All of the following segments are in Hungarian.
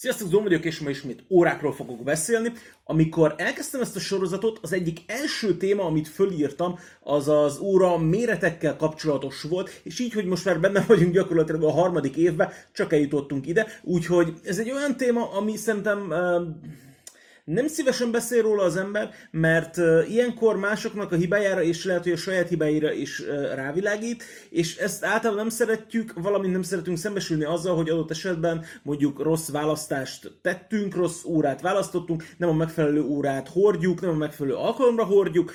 Sziasztok, Zom vagyok, és ma ismét órákról fogok beszélni. Amikor elkezdtem ezt a sorozatot, az egyik első téma, amit fölírtam, az az óra méretekkel kapcsolatos volt, és így, hogy most már benne vagyunk gyakorlatilag a harmadik évben, csak eljutottunk ide, úgyhogy ez egy olyan téma, ami szerintem nem szívesen beszél róla az ember, mert ilyenkor másoknak a hibájára és lehet, hogy a saját hibáira is rávilágít, és ezt általában nem szeretjük, valamint nem szeretünk szembesülni azzal, hogy adott esetben mondjuk rossz választást tettünk, rossz órát választottunk, nem a megfelelő órát hordjuk, nem a megfelelő alkalomra hordjuk,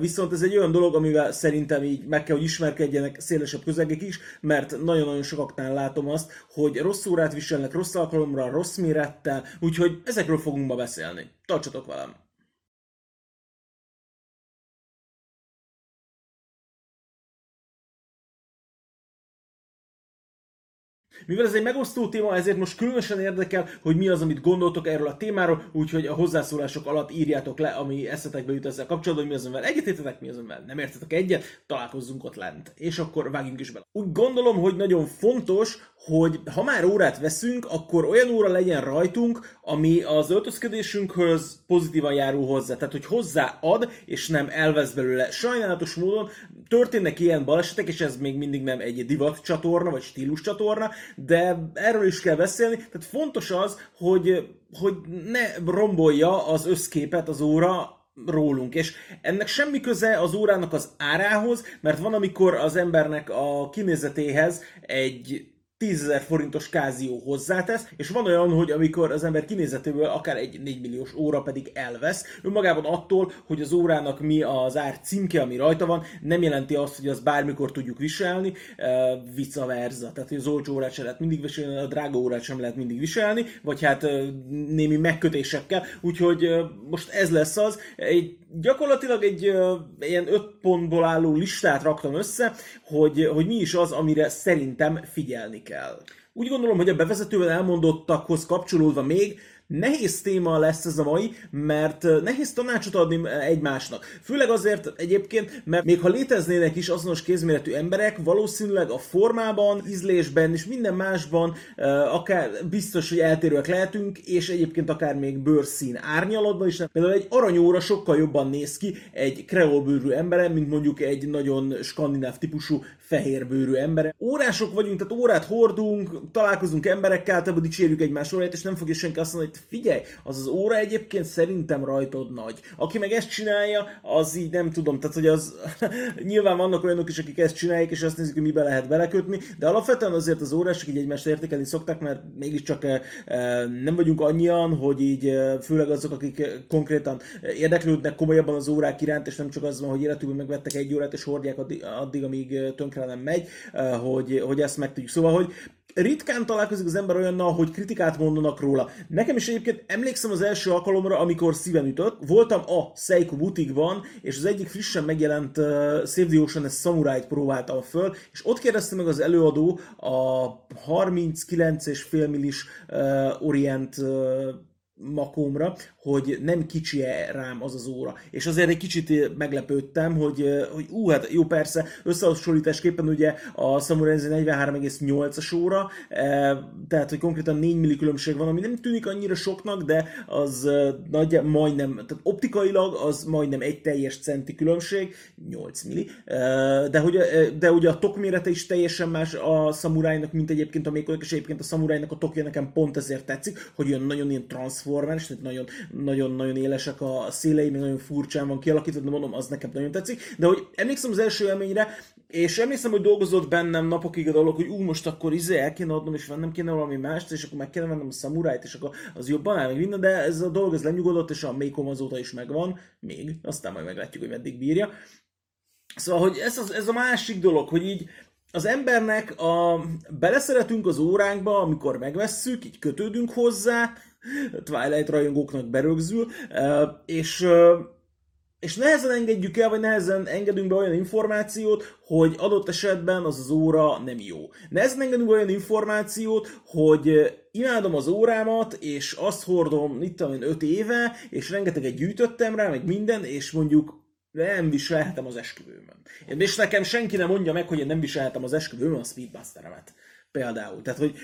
viszont ez egy olyan dolog, amivel szerintem így meg kell, hogy ismerkedjenek szélesebb közegek is, mert nagyon-nagyon sokaknál látom azt, hogy rossz órát viselnek rossz alkalomra, rossz mérettel, úgyhogy ezekről fogunk ma beszélni. Tartsatok velem! Mivel ez egy megosztó téma, ezért most különösen érdekel, hogy mi az, amit gondoltok erről a témáról, úgyhogy a hozzászólások alatt írjátok le, ami eszetekbe jut ezzel kapcsolatban, hogy mi az, amivel egyetértetek, mi az, amivel nem értetek egyet, találkozzunk ott lent. És akkor vágjunk is bele. Úgy gondolom, hogy nagyon fontos, hogy ha már órát veszünk, akkor olyan óra legyen rajtunk, ami az öltözködésünkhöz pozitívan járul hozzá. Tehát, hogy hozzáad, és nem elvesz belőle. Sajnálatos módon történnek ilyen balesetek, és ez még mindig nem egy divat csatorna, vagy stílus csatorna, de erről is kell beszélni. Tehát fontos az, hogy, hogy ne rombolja az összképet az óra, rólunk, és ennek semmi köze az órának az árához, mert van, amikor az embernek a kinézetéhez egy 10 forintos kázió hozzátesz, és van olyan, hogy amikor az ember kinézetéből akár egy 4 milliós óra pedig elvesz, önmagában attól, hogy az órának mi az ár címke, ami rajta van, nem jelenti azt, hogy azt bármikor tudjuk viselni, uh, vice versa. Tehát, hogy az olcsó órát sem lehet mindig viselni, a drága órát sem lehet mindig viselni, vagy hát uh, némi megkötésekkel, úgyhogy uh, most ez lesz az. Egy gyakorlatilag egy uh, ilyen öt pontból álló listát raktam össze, hogy, hogy mi is az, amire szerintem figyelni kell. Úgy gondolom, hogy a bevezetőben elmondottakhoz kapcsolódva még Nehéz téma lesz ez a mai, mert nehéz tanácsot adni egymásnak. Főleg azért egyébként, mert még ha léteznének is azonos kézméretű emberek, valószínűleg a formában, ízlésben és minden másban akár biztos, hogy eltérőek lehetünk, és egyébként akár még bőrszín árnyalatban is. Például egy aranyóra sokkal jobban néz ki egy kreolbőrű emberem, mint mondjuk egy nagyon skandináv típusú fehérbőrű embere. Órások vagyunk, tehát órát hordunk, találkozunk emberekkel, általában dicsérjük egymás óráját, és nem fogja senki azt mondani, hogy figyelj, az az óra egyébként szerintem rajtod nagy. Aki meg ezt csinálja, az így nem tudom, tehát hogy az nyilván vannak olyanok is, akik ezt csinálják, és azt nézik, hogy mibe lehet belekötni, de alapvetően azért az órások így egymást értékelni szoktak, mert mégiscsak e, e, nem vagyunk annyian, hogy így e, főleg azok, akik konkrétan érdeklődnek komolyabban az órák iránt, és nem csak az van, hogy életükben megvettek egy órát, és hordják addig, addig amíg tönkre nem megy, hogy, hogy ezt meg tudjuk. Szóval, hogy ritkán találkozik az ember olyannal, hogy kritikát mondanak róla. Nekem is egyébként emlékszem az első alkalomra, amikor szíven ütött. Voltam a Seiko butikban, és az egyik frissen megjelent uh, Save the Ocean Samurai-t próbáltam föl, és ott kérdezte meg az előadó a 39,5 millis uh, Orient uh, makomra, hogy nem kicsi -e rám az az óra. És azért egy kicsit meglepődtem, hogy, hogy ú, hát jó persze, összehasonlításképpen ugye a Samurai 43,8-as óra, tehát hogy konkrétan 4 milli különbség van, ami nem tűnik annyira soknak, de az nagy, majdnem, tehát optikailag az majdnem egy teljes centi különbség, 8 milli, de, hogy, de ugye a tok mérete is teljesen más a Samurai-nak, mint egyébként a Mékolik, és egyébként a Samurai-nak a tokja nekem pont ezért tetszik, hogy olyan nagyon ilyen transformers, tehát nagyon nagyon-nagyon élesek a szélei, még nagyon furcsán van kialakítva, de mondom, az nekem nagyon tetszik. De hogy emlékszem az első élményre, és emlékszem, hogy dolgozott bennem napokig a dolog, hogy ú, most akkor izé el kéne adnom, és vennem kéne valami mást, és akkor meg kéne vennem a szamurájt, és akkor az jobban áll, meg minden, de ez a dolog ez lenyugodott, és a Mékom azóta is megvan, még, aztán majd meglátjuk, hogy meddig bírja. Szóval, hogy ez, az, ez a másik dolog, hogy így az embernek a, beleszeretünk az óránkba, amikor megvesszük, így kötődünk hozzá, Twilight rajongóknak berögzül, és és nehezen engedjük el, vagy nehezen engedünk be olyan információt, hogy adott esetben az az óra nem jó. Nehezen engedünk olyan információt, hogy imádom az órámat, és azt hordom, itt tudom 5 éve, és rengeteget gyűjtöttem rá, meg minden, és mondjuk nem viselhetem az esküvőmön. És nekem senki nem mondja meg, hogy én nem viselhetem az esküvőmön a Speedbusteremet. Például. Tehát, hogy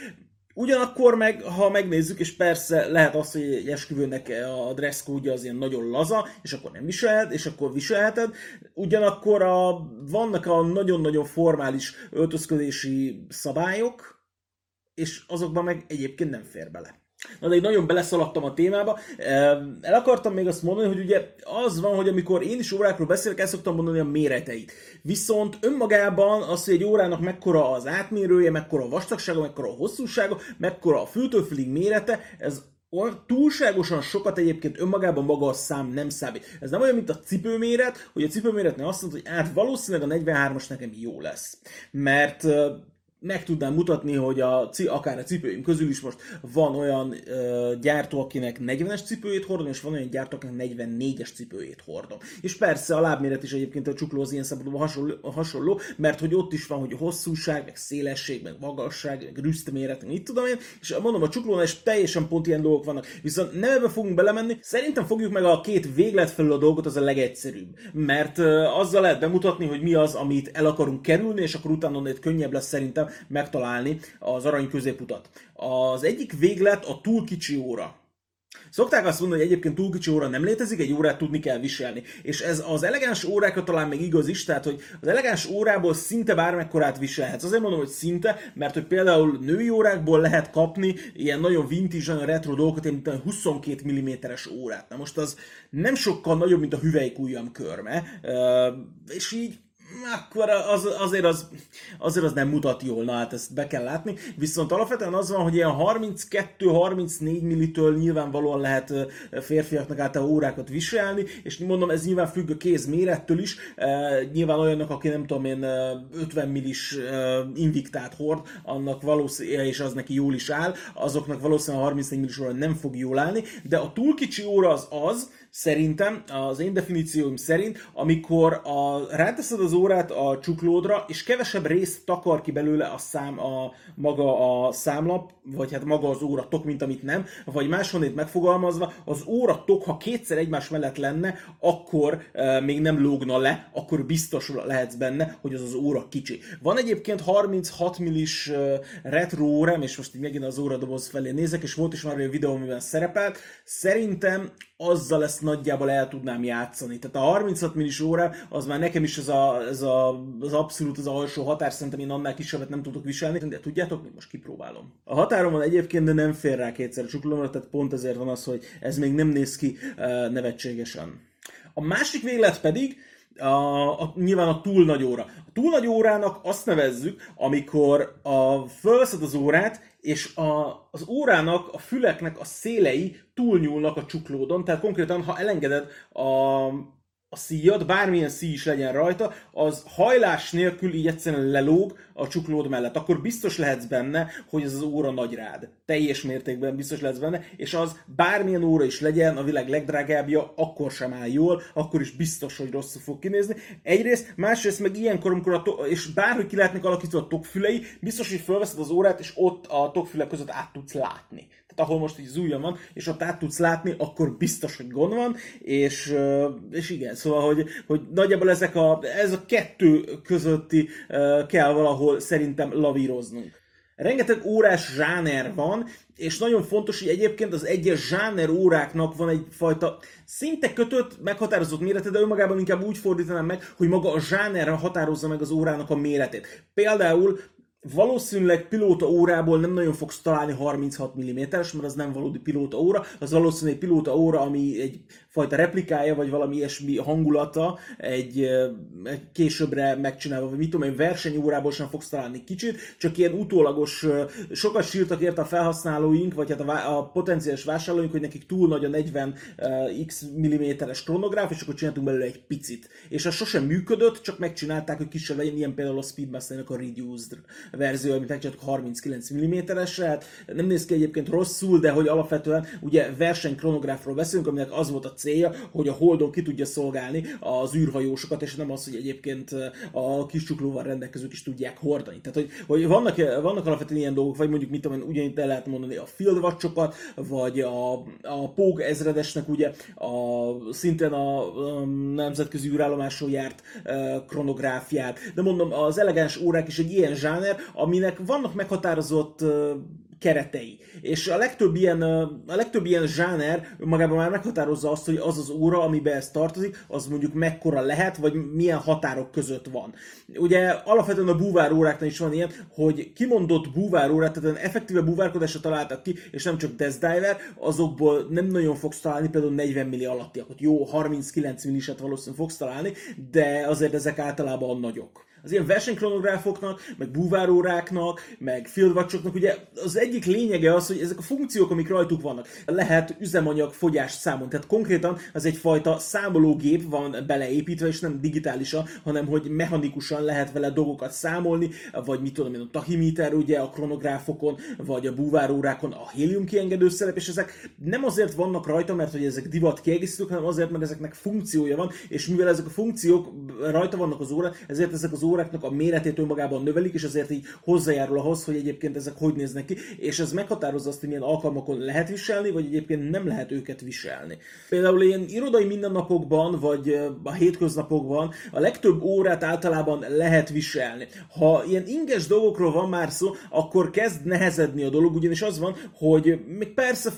Ugyanakkor meg, ha megnézzük, és persze lehet az, hogy egy esküvőnek a dress code az ilyen nagyon laza, és akkor nem viselhet, és akkor viselheted. Ugyanakkor a, vannak a nagyon-nagyon formális öltözködési szabályok, és azokban meg egyébként nem fér bele. Na de én nagyon beleszaladtam a témába. El akartam még azt mondani, hogy ugye az van, hogy amikor én is órákról beszélek, el szoktam mondani a méreteit. Viszont önmagában az, hogy egy órának mekkora az átmérője, mekkora a vastagsága, mekkora a hosszúsága, mekkora a fültőfülig mérete, ez túlságosan sokat egyébként önmagában maga a szám nem számít. Ez nem olyan, mint a cipőméret, hogy a cipőméretnél azt mondod, hogy át valószínűleg a 43-as nekem jó lesz. Mert meg tudnám mutatni, hogy a, akár a cipőim közül is most van olyan ö, gyártó, akinek 40-es cipőjét hordom, és van olyan gyártó, akinek 44-es cipőjét hordom. És persze a lábméret is egyébként a csuklóhoz ilyen szempontból hasonló, hasonló, mert hogy ott is van, hogy hosszúság, meg szélesség, meg magasság, meg rüsztméret, meg mit tudom én, és mondom, a csuklónál is teljesen pont ilyen dolgok vannak. Viszont nem ebbe fogunk belemenni, szerintem fogjuk meg a két véglet felül a dolgot, az a legegyszerűbb. Mert ö, azzal lehet bemutatni, hogy mi az, amit el akarunk kerülni, és akkor utána könnyebb lesz szerintem megtalálni az arany középutat. Az egyik véglet a túl kicsi óra. Szokták azt mondani, hogy egyébként túl kicsi óra nem létezik, egy órát tudni kell viselni. És ez az elegáns órákra talán még igaz is, tehát hogy az elegáns órából szinte bármekkorát viselhetsz. Azért mondom, hogy szinte, mert hogy például női órákból lehet kapni ilyen nagyon vintage, nagyon retro dolgokat, mint a 22 mm-es órát. Na most az nem sokkal nagyobb, mint a hüvelykujjam körme, és így akkor az, azért, az, azért az nem mutat jól, na hát ezt be kell látni. Viszont alapvetően az van, hogy ilyen 32-34 millitől nyilvánvalóan lehet férfiaknak általában órákat viselni, és mondom, ez nyilván függ a kéz mérettől is. Nyilván olyanok, aki nem tudom én 50 millis inviktát hord, annak valószínűleg, és az neki jól is áll, azoknak valószínűleg a 34 millis óra nem fog jól állni, de a túl kicsi óra az az, szerintem, az én definícióim szerint, amikor a, ráteszed az órát a csuklódra, és kevesebb részt takar ki belőle a szám, a, maga a számlap, vagy hát maga az óra tok, mint amit nem, vagy máshonnét megfogalmazva, az óra tok, ha kétszer egymás mellett lenne, akkor e, még nem lógna le, akkor biztos lehetsz benne, hogy az az óra kicsi. Van egyébként 36 millis e, retro órám, és most így megint az óradoboz felé nézek, és volt is már egy videó, amiben szerepelt. Szerintem azzal ezt nagyjából el tudnám játszani. Tehát a 36 millis óra, az már nekem is ez, a, ez a, az abszolút az alsó határ, szerintem én annál kisebbet nem tudok viselni, de tudjátok, mi most kipróbálom. A határon van egyébként, de nem fér rá kétszer a csuklómra, tehát pont ezért van az, hogy ez még nem néz ki uh, nevetségesen. A másik véglet pedig, a, a, nyilván a túl nagy óra. A túl nagy órának azt nevezzük, amikor a, fölveszed az órát, és a, az órának, a füleknek a szélei túlnyúlnak a csuklódon, tehát konkrétan, ha elengeded a, a szíjad, bármilyen szíj is legyen rajta, az hajlás nélkül így egyszerűen lelóg a csuklód mellett. Akkor biztos lehetsz benne, hogy ez az óra nagy rád. Teljes mértékben biztos lehetsz benne, és az bármilyen óra is legyen, a világ legdrágábbja, akkor sem áll jól, akkor is biztos, hogy rosszul fog kinézni. Egyrészt, másrészt meg ilyenkor, amikor a to- és bárhogy ki lehetnek alakítva a tokfülei, biztos, hogy felveszed az órát, és ott a tokfülek között át tudsz látni ahol most így zúja van, és ott át tudsz látni, akkor biztos, hogy gond van, és, és igen, szóval, hogy, hogy nagyjából ezek a, ez a kettő közötti kell valahol szerintem lavíroznunk. Rengeteg órás zsáner van, és nagyon fontos, hogy egyébként az egyes zsáner óráknak van egyfajta szinte kötött, meghatározott mérete, de önmagában inkább úgy fordítanám meg, hogy maga a zsánerre határozza meg az órának a méretét. Például valószínűleg pilóta órából nem nagyon fogsz találni 36 mm-es, mert az nem valódi pilóta óra, az valószínűleg egy pilóta óra, ami egy fajta replikája, vagy valami ilyesmi hangulata, egy, egy későbbre megcsinálva, vagy mit tudom én, versenyórából sem fogsz találni kicsit, csak ilyen utólagos, sokat sírtak érte a felhasználóink, vagy hát a, a potenciális vásárlóink, hogy nekik túl nagy a 40 x mm-es kronográf, és akkor csináltunk belőle egy picit. És az sosem működött, csak megcsinálták, hogy kisebb legyen, ilyen például a Speedmaster-nek a Reduced verzió, amit megcsináltuk 30-9 mm-esre, hát nem néz ki egyébként rosszul, de hogy alapvetően ugye versenykronográfról beszélünk, aminek az volt a célja, hogy a Holdon ki tudja szolgálni az űrhajósokat, és nem az, hogy egyébként a kis csuklóval rendelkezők is tudják hordani. Tehát, hogy, hogy vannak, vannak alapvetően ilyen dolgok, vagy mondjuk mit tudom, ugyanitt el lehet mondani a Field Watch-okat, vagy a, a Pog ezredesnek ugye a, szintén a, a nemzetközi űrállomáson járt a kronográfiát, de mondom, az elegáns órák is egy ilyen zsáner, aminek vannak meghatározott keretei. És a legtöbb ilyen, a legtöbb ilyen zsáner magában már meghatározza azt, hogy az az óra, amiben ez tartozik, az mondjuk mekkora lehet, vagy milyen határok között van. Ugye alapvetően a búvár óráknál is van ilyen, hogy kimondott búvár órát, tehát effektíve búvárkodásra találtak ki, és nem csak Death Diver, azokból nem nagyon fogsz találni, például 40 milli alattiakat. Jó, 39 milliset valószínűleg fogsz találni, de azért ezek általában nagyok az ilyen versenykronográfoknak, meg búváróráknak, meg fieldwatchoknak ugye az egyik lényege az, hogy ezek a funkciók, amik rajtuk vannak, lehet üzemanyag fogyást számolni. Tehát konkrétan az egyfajta számológép van beleépítve, és nem digitálisan, hanem hogy mechanikusan lehet vele dolgokat számolni, vagy mit tudom én, a tachimiter ugye a kronográfokon, vagy a búvárórákon a hélium kiengedő szerep, és ezek nem azért vannak rajta, mert hogy ezek divat kiegészítők, hanem azért, mert ezeknek funkciója van, és mivel ezek a funkciók rajta vannak az órán, ezért ezek az óráknak a méretét önmagában növelik, és ezért így hozzájárul ahhoz, hogy egyébként ezek hogy néznek ki, és ez meghatározza azt, hogy milyen alkalmakon lehet viselni, vagy egyébként nem lehet őket viselni. Például ilyen irodai mindennapokban, vagy a hétköznapokban a legtöbb órát általában lehet viselni. Ha ilyen inges dolgokról van már szó, akkor kezd nehezedni a dolog, ugyanis az van, hogy még persze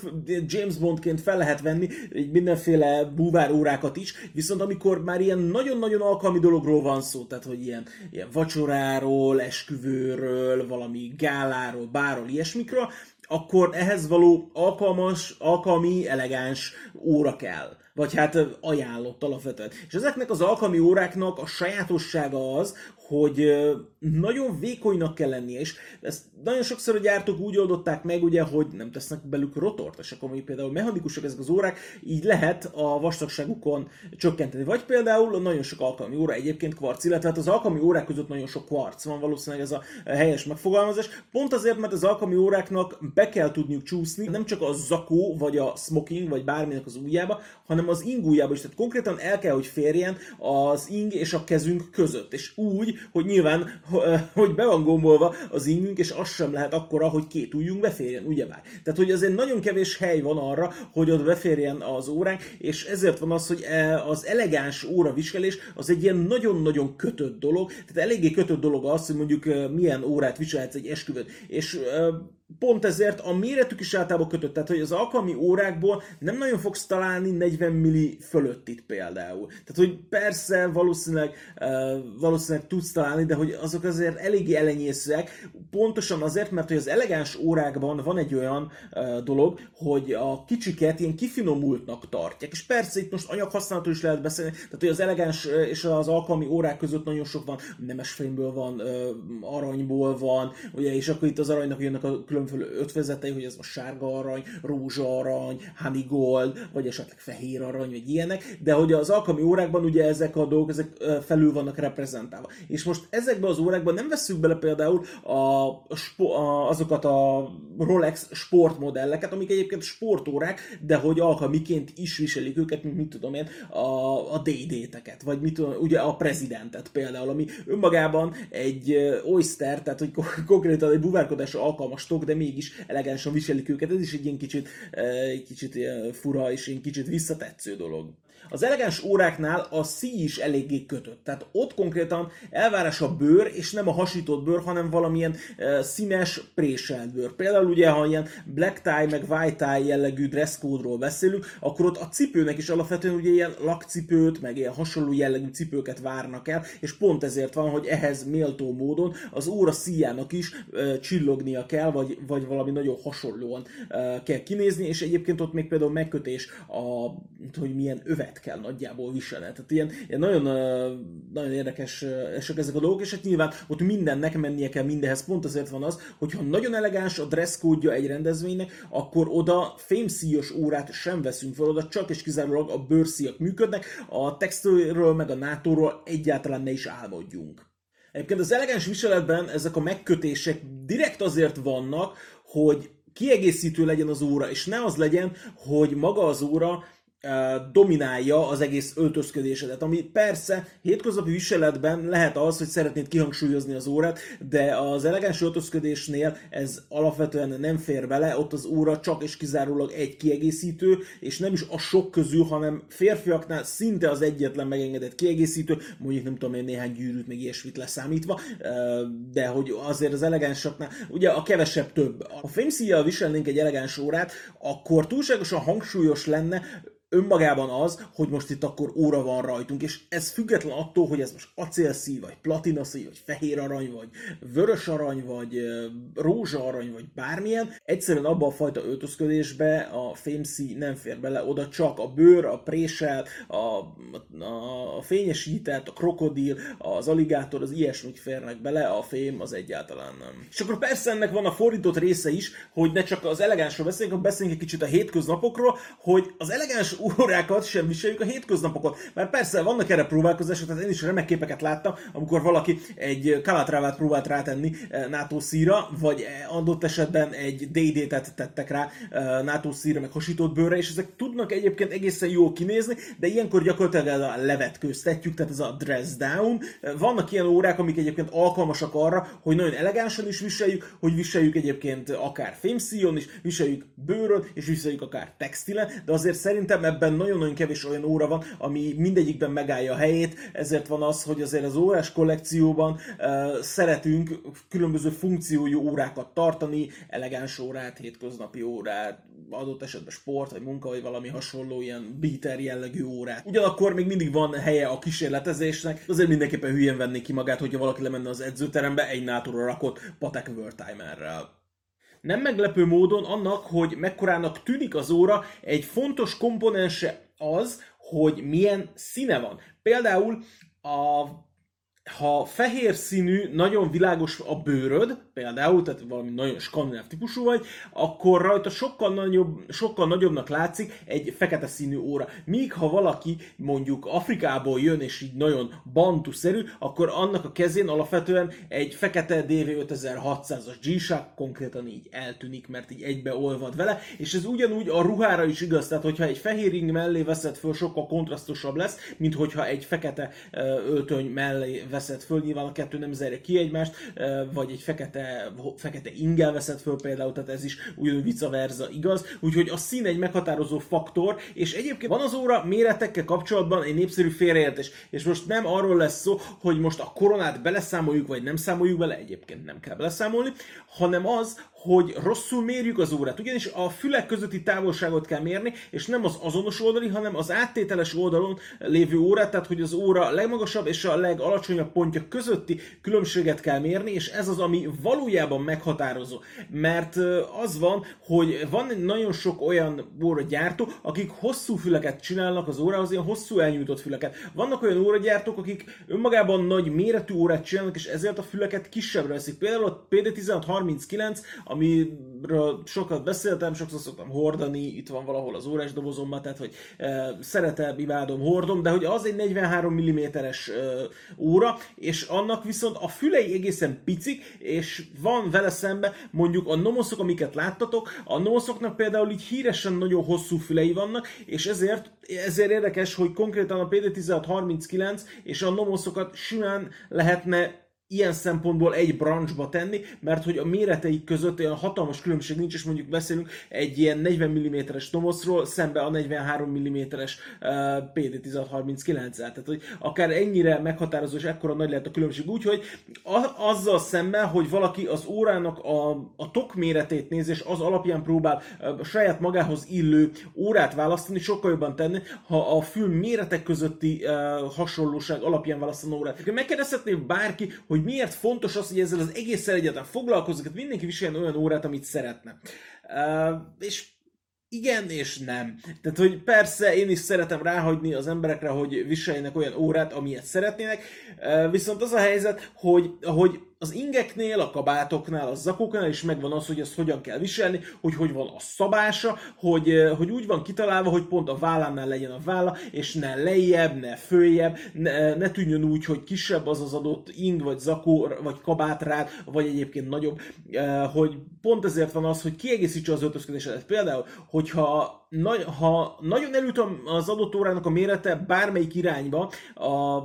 James Bondként fel lehet venni mindenféle búvár órákat is, viszont amikor már ilyen nagyon-nagyon alkalmi dologról van szó, tehát hogy ilyen ilyen vacsoráról, esküvőről, valami gáláról, bárról, ilyesmikről, akkor ehhez való alkalmas, alkalmi, elegáns óra kell. Vagy hát ajánlott alapvetően. És ezeknek az alkalmi óráknak a sajátossága az, hogy nagyon vékonynak kell lennie, és ezt nagyon sokszor a gyártók úgy oldották meg, ugye, hogy nem tesznek belük rotort, és akkor mondjuk például mechanikusak ezek az órák, így lehet a vastagságukon csökkenteni. Vagy például nagyon sok alkalmi óra egyébként kvarc, illetve hát az alkalmi órák között nagyon sok kvarc van, valószínűleg ez a helyes megfogalmazás. Pont azért, mert az alkalmi óráknak be kell tudniuk csúszni, nem csak a zakó, vagy a smoking, vagy bárminek az ujjába, hanem az ingújába is. Tehát konkrétan el kell, hogy férjen az ing és a kezünk között. És úgy, hogy nyilván, hogy be van gombolva az ingünk, és az sem lehet akkora, hogy két ujjunk beférjen, ugyebár. Tehát, hogy azért nagyon kevés hely van arra, hogy ott beférjen az óránk, és ezért van az, hogy e, az elegáns óraviselés az egy ilyen nagyon-nagyon kötött dolog, tehát eléggé kötött dolog az, hogy mondjuk milyen órát viselhetsz egy esküvőt. És pont ezért a méretük is általában kötött, tehát hogy az alkalmi órákból nem nagyon fogsz találni 40 milli fölött itt például. Tehát, hogy persze valószínűleg, valószínűleg tudsz találni, de hogy azok azért eléggé elenyészőek, pontosan azért, mert hogy az elegáns órákban van egy olyan dolog, hogy a kicsiket ilyen kifinomultnak tartják, és persze itt most anyaghasználatról is lehet beszélni, tehát hogy az elegáns és az alkalmi órák között nagyon sok van, nemesfényből van, uh, aranyból van, ugye, és akkor itt az aranynak jönnek a különböző ötvezetei, hogy ez a sárga arany, rózsa arany, honey gold, vagy esetleg fehér arany, vagy ilyenek, de hogy az alkalmi órákban ugye ezek a dolgok ezek felül vannak reprezentálva. És most ezekben az órákban nem veszük bele például a, a, azokat a Rolex sportmodelleket, amik egyébként sportórák, de hogy alkalmiként is viselik őket, mint mit tudom én, a, a DD-teket, vagy mit tudom, ugye a prezidentet például, ami önmagában egy oyster, tehát hogy konkrétan egy buvárkodásra alkalmas tok, de mégis elegánsan viselik őket. Ez is egy ilyen kicsit, egy kicsit fura és egy kicsit visszatetsző dolog. Az elegáns óráknál a szíj is eléggé kötött. Tehát ott konkrétan elvárás a bőr, és nem a hasított bőr, hanem valamilyen uh, színes, préselt bőr. Például ugye, ha ilyen black tie, meg white tie jellegű dresscode-ról beszélünk, akkor ott a cipőnek is alapvetően ugye ilyen lakcipőt, meg ilyen hasonló jellegű cipőket várnak el, és pont ezért van, hogy ehhez méltó módon az óra szíjának is uh, csillognia kell, vagy, vagy valami nagyon hasonlóan uh, kell kinézni, és egyébként ott még például megkötés, a, hogy milyen övet kell nagyjából viselni. Tehát ilyen, ilyen nagyon, nagyon érdekes ezek a dolgok, és hát nyilván ott mindennek mennie kell mindenhez. Pont azért van az, hogyha nagyon elegáns a dresszkódja egy rendezvénynek, akkor oda fémszíjos órát sem veszünk fel, oda csak és kizárólag a bőrszíjak működnek, a textilről meg a NATO-ról egyáltalán ne is álmodjunk. Egyébként az elegáns viseletben ezek a megkötések direkt azért vannak, hogy kiegészítő legyen az óra, és ne az legyen, hogy maga az óra dominálja az egész öltözködésedet, ami persze hétköznapi viseletben lehet az, hogy szeretnéd kihangsúlyozni az órát, de az elegáns öltözködésnél ez alapvetően nem fér bele, ott az óra csak és kizárólag egy kiegészítő, és nem is a sok közül, hanem férfiaknál szinte az egyetlen megengedett kiegészítő, mondjuk nem tudom én néhány gyűrűt, még ilyesmit leszámítva, de hogy azért az elegánsaknál, ugye a kevesebb több. Ha fémszíjjal viselnénk egy elegáns órát, akkor túlságosan hangsúlyos lenne, önmagában az, hogy most itt akkor óra van rajtunk, és ez független attól, hogy ez most acélszív, vagy platinaszív, vagy fehér arany, vagy vörös arany, vagy rózsa arany, vagy bármilyen, egyszerűen abban a fajta öltözködésbe a fémszí nem fér bele, oda csak a bőr, a présel, a, a, a fényesített, a krokodil, az aligátor, az ilyesmik férnek bele, a fém az egyáltalán nem. És akkor persze ennek van a fordított része is, hogy ne csak az elegánsról beszéljünk, hanem beszéljünk egy kicsit a hétköznapokról, hogy az elegáns órákat sem viseljük a hétköznapokon. Mert persze vannak erre próbálkozások, tehát én is remek képeket láttam, amikor valaki egy kalatrávát próbált rátenni eh, NATO szíra, vagy eh, adott esetben egy DD-t tettek rá eh, NATO szíra, meg hasított bőre, és ezek tudnak egyébként egészen jól kinézni, de ilyenkor gyakorlatilag a levetkőztetjük, tehát ez a dress down. Vannak ilyen órák, amik egyébként alkalmasak arra, hogy nagyon elegánsan is viseljük, hogy viseljük egyébként akár fémszíjon is, viseljük bőrön, és viseljük akár textilen, de azért szerintem ebben nagyon-nagyon kevés olyan óra van, ami mindegyikben megállja a helyét, ezért van az, hogy azért az órás kollekcióban uh, szeretünk különböző funkciójú órákat tartani, elegáns órát, hétköznapi órát, adott esetben sport, vagy munka, vagy valami hasonló ilyen beater jellegű órát. Ugyanakkor még mindig van helye a kísérletezésnek, azért mindenképpen hülyén venné ki magát, hogyha valaki lemenne az edzőterembe egy nátura rakott Patek World Timerrel. Nem meglepő módon annak, hogy mekkorának tűnik az óra, egy fontos komponense az, hogy milyen színe van. Például a ha fehér színű, nagyon világos a bőröd, például, tehát valami nagyon skandináv típusú vagy, akkor rajta sokkal, nagyobb, sokkal nagyobbnak látszik egy fekete színű óra. Míg ha valaki mondjuk Afrikából jön, és így nagyon bantuszerű, akkor annak a kezén alapvetően egy fekete DV5600-as g konkrétan így eltűnik, mert így egybe olvad vele, és ez ugyanúgy a ruhára is igaz, tehát hogyha egy fehér ring mellé veszed föl, sokkal kontrasztosabb lesz, mint hogyha egy fekete öltöny mellé veszed föl, nyilván a kettő nem zárja ki egymást, vagy egy fekete, fekete ingel veszed föl például, tehát ez is ugyanúgy vice versa igaz, úgyhogy a szín egy meghatározó faktor, és egyébként van az óra méretekkel kapcsolatban egy népszerű félreértés, és most nem arról lesz szó, hogy most a koronát beleszámoljuk, vagy nem számoljuk bele, egyébként nem kell beleszámolni, hanem az, hogy rosszul mérjük az órát. Ugyanis a fülek közötti távolságot kell mérni, és nem az azonos oldali, hanem az áttételes oldalon lévő órát, tehát hogy az óra legmagasabb és a legalacsonyabb pontja közötti különbséget kell mérni, és ez az, ami valójában meghatározó. Mert az van, hogy van nagyon sok olyan óragyártó, akik hosszú füleket csinálnak az órához, ilyen hosszú elnyújtott füleket. Vannak olyan óragyártók, akik önmagában nagy méretű órát csinálnak, és ezért a füleket kisebbre veszik. Például a PD1639, amiről sokat beszéltem, sokszor szoktam hordani, itt van valahol az órás dobozomban, tehát hogy e, szeretem, imádom, hordom, de hogy az egy 43 mm-es e, óra, és annak viszont a fülei egészen picik, és van vele szembe mondjuk a nomoszok, amiket láttatok, a nomoszoknak például így híresen nagyon hosszú fülei vannak, és ezért, ezért érdekes, hogy konkrétan a PD1639 és a nomoszokat simán lehetne ilyen szempontból egy branchba tenni, mert hogy a méreteik között olyan hatalmas különbség nincs, és mondjuk beszélünk egy ilyen 40 mm-es Nomoszról szembe a 43 mm-es uh, PD1639-el. Tehát, hogy akár ennyire meghatározó és ekkora nagy lehet a különbség. Úgyhogy a- azzal szemben, hogy valaki az órának a, a tok méretét nézi, és az alapján próbál uh, saját magához illő órát választani, sokkal jobban tenni, ha a fül méretek közötti uh, hasonlóság alapján választani órát. Megkérdezhetné bárki, hogy miért fontos az, hogy ezzel az egésszel egyáltalán foglalkozik, hogy mindenki viseljen olyan órát, amit szeretne. Uh, és igen és nem. Tehát, hogy persze én is szeretem ráhagyni az emberekre, hogy viseljenek olyan órát, amilyet szeretnének, viszont az a helyzet, hogy, hogy az ingeknél, a kabátoknál, a zakóknál is megvan az, hogy ezt hogyan kell viselni, hogy hogy van a szabása, hogy, hogy úgy van kitalálva, hogy pont a vállánál legyen a válla, és ne lejjebb, ne följebb, ne, ne tűnjön úgy, hogy kisebb az az adott ing, vagy zakó, vagy kabát rád, vagy egyébként nagyobb, hogy pont ezért van az, hogy kiegészítse az öltözködésedet. Például, hogyha nagy, ha nagyon elült az adott órának a mérete bármelyik irányba, a,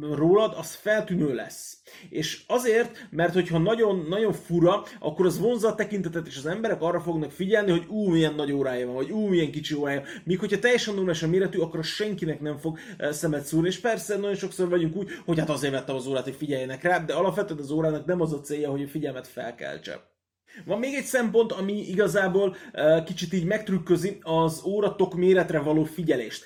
rólad, az feltűnő lesz. És azért, mert hogyha nagyon, nagyon fura, akkor az vonzza a tekintetet, és az emberek arra fognak figyelni, hogy ú, milyen nagy órája van, vagy ú, milyen kicsi órája. Míg hogyha teljesen normális a méretű, akkor senkinek nem fog eh, szemet szúrni. És persze nagyon sokszor vagyunk úgy, hogy hát azért vettem az órát, hogy figyeljenek rá, de alapvetően az órának nem az a célja, hogy a figyelmet felkeltse. Van még egy szempont, ami igazából uh, kicsit így megtrükközi az óratok méretre való figyelést.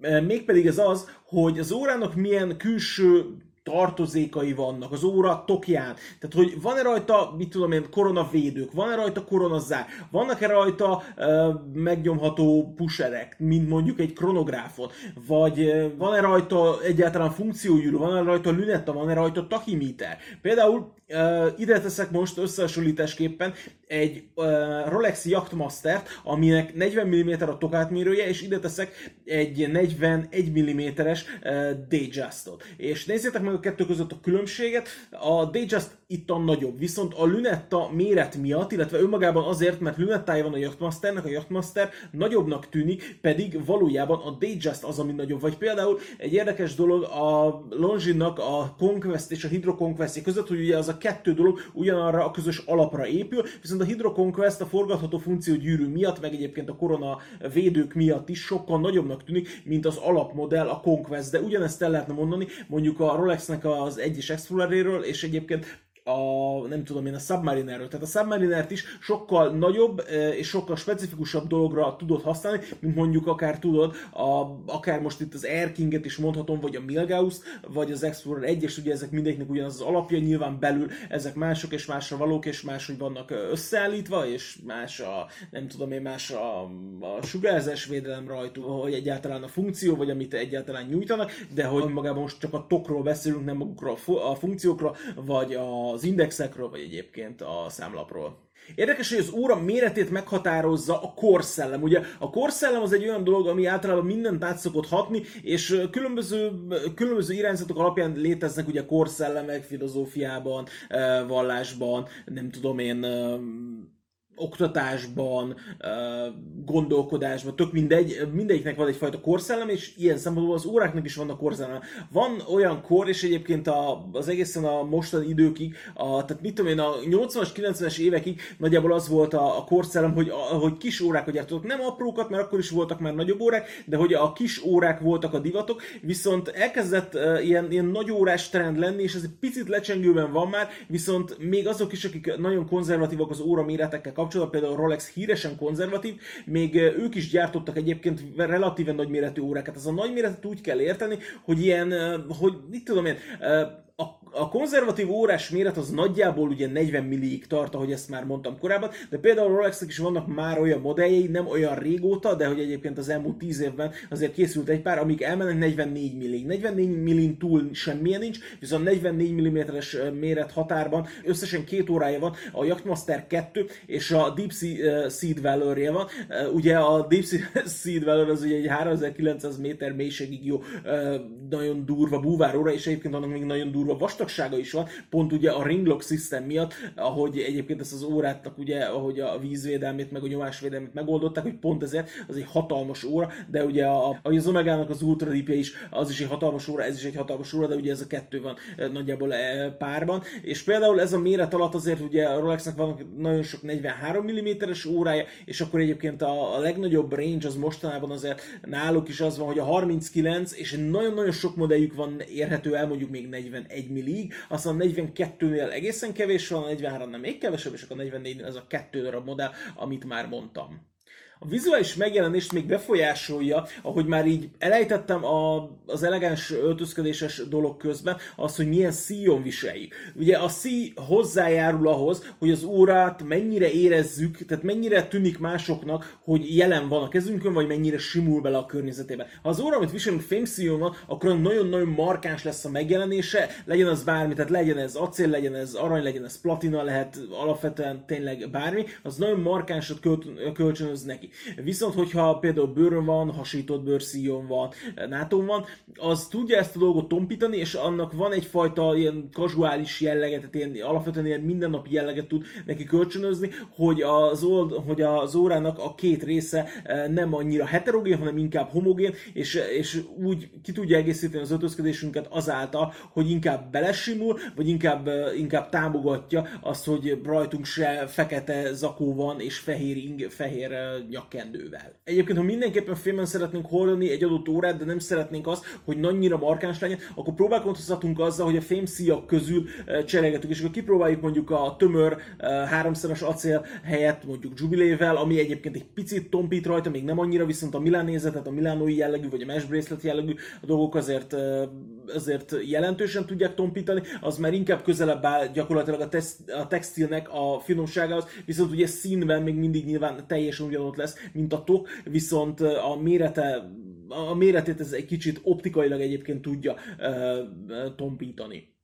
Mégpedig ez az, hogy az órának milyen külső tartozékai vannak az óra tokján. Tehát, hogy van-e rajta, mit tudom én, koronavédők, van-e rajta koronazár, vannak-e rajta uh, megnyomható pusherek, mint mondjuk egy kronográfon, vagy van-e rajta egyáltalán funkciójúró, van-e rajta lünetta, van-e rajta tachimiter. Például uh, ide teszek most összehasonlításképpen egy uh, Rolex Yachtmaster-t, aminek 40 mm a tokátmérője, és ide teszek egy 41 mm-es Datejust-ot. És nézzétek meg a kettő között a különbséget. A Datejust itt a nagyobb, viszont a Lunetta méret miatt, illetve önmagában azért, mert Lunettája van a Yachtmasternek, a Yachtmaster nagyobbnak tűnik, pedig valójában a Datejust az, ami nagyobb. Vagy például egy érdekes dolog a Longines-nak a Conquest és a Hydro Conquest között, hogy ugye az a kettő dolog ugyanarra a közös alapra épül, viszont a Hydro Conquest a forgatható funkció gyűrű miatt, meg egyébként a korona védők miatt is sokkal nagyobbnak tűnik, mint az alapmodell a Conquest, de ugyanezt el lehetne mondani mondjuk a Rolexnek az egyes Exploreréről, és egyébként a, nem tudom én, a Submarinerről. Tehát a Submarinert is sokkal nagyobb és sokkal specifikusabb dologra tudod használni, mint mondjuk akár tudod, a, akár most itt az Air King-et is mondhatom, vagy a Milgauss, vagy az Explorer 1, és ugye ezek mindenkinek ugyanaz az alapja, nyilván belül ezek mások és másra valók, és máshogy vannak összeállítva, és más a, nem tudom én, más a, a sugárzás védelem rajtuk, hogy egyáltalán a funkció, vagy amit egyáltalán nyújtanak, de hogy magában most csak a tokról beszélünk, nem magukról a funkciókról, vagy a az indexekről, vagy egyébként a számlapról. Érdekes, hogy az óra méretét meghatározza a korszellem. Ugye a korszellem az egy olyan dolog, ami általában mindent át szokott hatni, és különböző, különböző irányzatok alapján léteznek ugye korszellemek filozófiában, vallásban, nem tudom én, oktatásban, gondolkodásban, tök mindegy, mindegyiknek van egyfajta korszellem, és ilyen szempontból az óráknak is vannak korszellem. Van olyan kor, és egyébként a, az egészen a mostani időkig, a, tehát mit tudom én, a 80-as, 90-es évekig nagyjából az volt a, a korszellem, hogy, a, hogy kis órákat gyártottak. Nem aprókat, mert akkor is voltak már nagyobb órák, de hogy a kis órák voltak a divatok, viszont elkezdett uh, ilyen, ilyen nagy órás trend lenni, és ez egy picit lecsengőben van már, viszont még azok is, akik nagyon konzervatívak az óra méretekkel például a Rolex híresen konzervatív, még ők is gyártottak egyébként relatíven nagyméretű órákat. Ez a nagyméretet úgy kell érteni, hogy ilyen, hogy mit tudom én, a, a konzervatív órás méret az nagyjából ugye 40 milliig tart, ahogy ezt már mondtam korábban, de például a Rolexnek is vannak már olyan modelljei, nem olyan régóta, de hogy egyébként az elmúlt 10 évben azért készült egy pár, amik elmennek 44 millig. 44 millin túl semmilyen nincs, viszont 44 mm-es méret határban összesen két órája van, a Yachtmaster 2 és a Deep Sea Seed valor van. Ugye a Deep Sea Seed Valor az ugye egy 3900 méter mélységig jó, nagyon durva búváróra, és egyébként annak még nagyon durva durva vastagsága is van, pont ugye a ringlock system miatt, ahogy egyébként ezt az órátnak ugye, ahogy a vízvédelmét, meg a nyomásvédelmét megoldották, hogy pont ezért az egy hatalmas óra, de ugye a, az Omegának az Ultra Deep is, az is egy hatalmas óra, ez is egy hatalmas óra, de ugye ez a kettő van e, nagyjából e, párban, és például ez a méret alatt azért ugye a Rolexnek van nagyon sok 43 mm-es órája, és akkor egyébként a, a legnagyobb range az mostanában azért náluk is az van, hogy a 39, és nagyon-nagyon sok modelljük van érhető el, mondjuk még 41 1 millig, aztán a 42-nél egészen kevés van, a 43-nál még kevesebb, és akkor a 44-nél ez a kettő darab modell, amit már mondtam. A vizuális megjelenést még befolyásolja, ahogy már így elejtettem a, az elegáns öltözködéses dolog közben, az, hogy milyen szíjon viseljük. Ugye a szí hozzájárul ahhoz, hogy az órát mennyire érezzük, tehát mennyire tűnik másoknak, hogy jelen van a kezünkön, vagy mennyire simul bele a környezetébe. Ha az óra, amit viselünk fémszíjon van, akkor nagyon-nagyon markáns lesz a megjelenése, legyen az bármi, tehát legyen ez acél, legyen ez arany, legyen ez platina, lehet alapvetően tényleg bármi, az nagyon markánsat költ, kölcsönöz neki. Neki. Viszont, hogyha például bőrön van, hasított bőrszíjon van, náton van, az tudja ezt a dolgot tompítani, és annak van egyfajta ilyen kazuális jelleget, tehát ilyen, alapvetően ilyen mindennapi jelleget tud neki kölcsönözni, hogy az, old, hogy az órának a két része nem annyira heterogén, hanem inkább homogén, és, és úgy ki tudja egészíteni az öltözködésünket azáltal, hogy inkább belesimul, vagy inkább, inkább támogatja azt, hogy rajtunk se fekete zakó van, és fehér, ing, fehér nyakkendővel. Egyébként, ha mindenképpen filmen szeretnénk hordani egy adott órát, de nem szeretnénk azt, hogy nagynyira markáns legyen, akkor próbálkozhatunk azzal, hogy a fémszíjak közül cserélgetünk, és akkor kipróbáljuk mondjuk a tömör háromszoros acél helyett mondjuk jubilével, ami egyébként egy picit tompít rajta, még nem annyira, viszont a milánézetet, a milánói jellegű, vagy a mesh bracelet jellegű a dolgok azért, azért jelentősen tudják tompítani, az már inkább közelebb áll gyakorlatilag a, a textilnek a finomságához, viszont ugye színben még mindig nyilván teljesen ugyanott lesz, mint a tok, viszont a mérete a méretét ez egy kicsit optikailag egyébként tudja uh, tompítani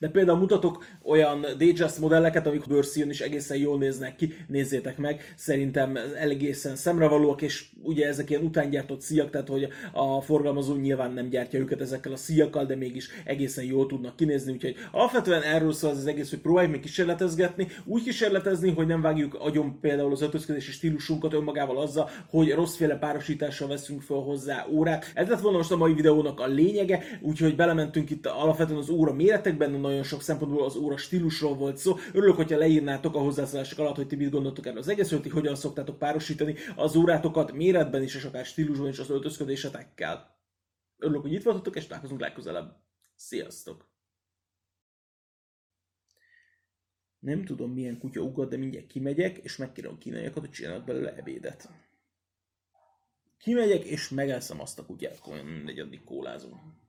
de például mutatok olyan Datejust modelleket, amik bőrszíjon is egészen jól néznek ki, nézzétek meg, szerintem egészen szemrevalóak, és ugye ezek ilyen utángyártott szíjak, tehát hogy a forgalmazó nyilván nem gyártja őket ezekkel a szíjakkal, de mégis egészen jól tudnak kinézni, úgyhogy alapvetően erről szól az, az egész, hogy próbáljuk még kísérletezgetni, úgy kísérletezni, hogy nem vágjuk agyon például az öltözködési stílusunkat önmagával azzal, hogy rosszféle párosítással veszünk fel hozzá órát. Ez lett volna most a mai videónak a lényege, úgyhogy belementünk itt alapvetően az óra méretekben, nagyon sok szempontból az óra stílusról volt szó. Örülök, hogyha leírnátok a hozzászólások alatt, hogy ti mit gondoltok erről az egész, hogy hogyan szoktátok párosítani az órátokat méretben is, és akár stílusban is az öltözködésetekkel. Örülök, hogy itt voltatok, és találkozunk legközelebb. Sziasztok! Nem tudom milyen kutya ugat, de mindjárt kimegyek, és megkérem a kínaiakat, hogy csinálnak belőle ebédet. Kimegyek, és megeszem azt a kutyát, mindegy, addig kólázunk.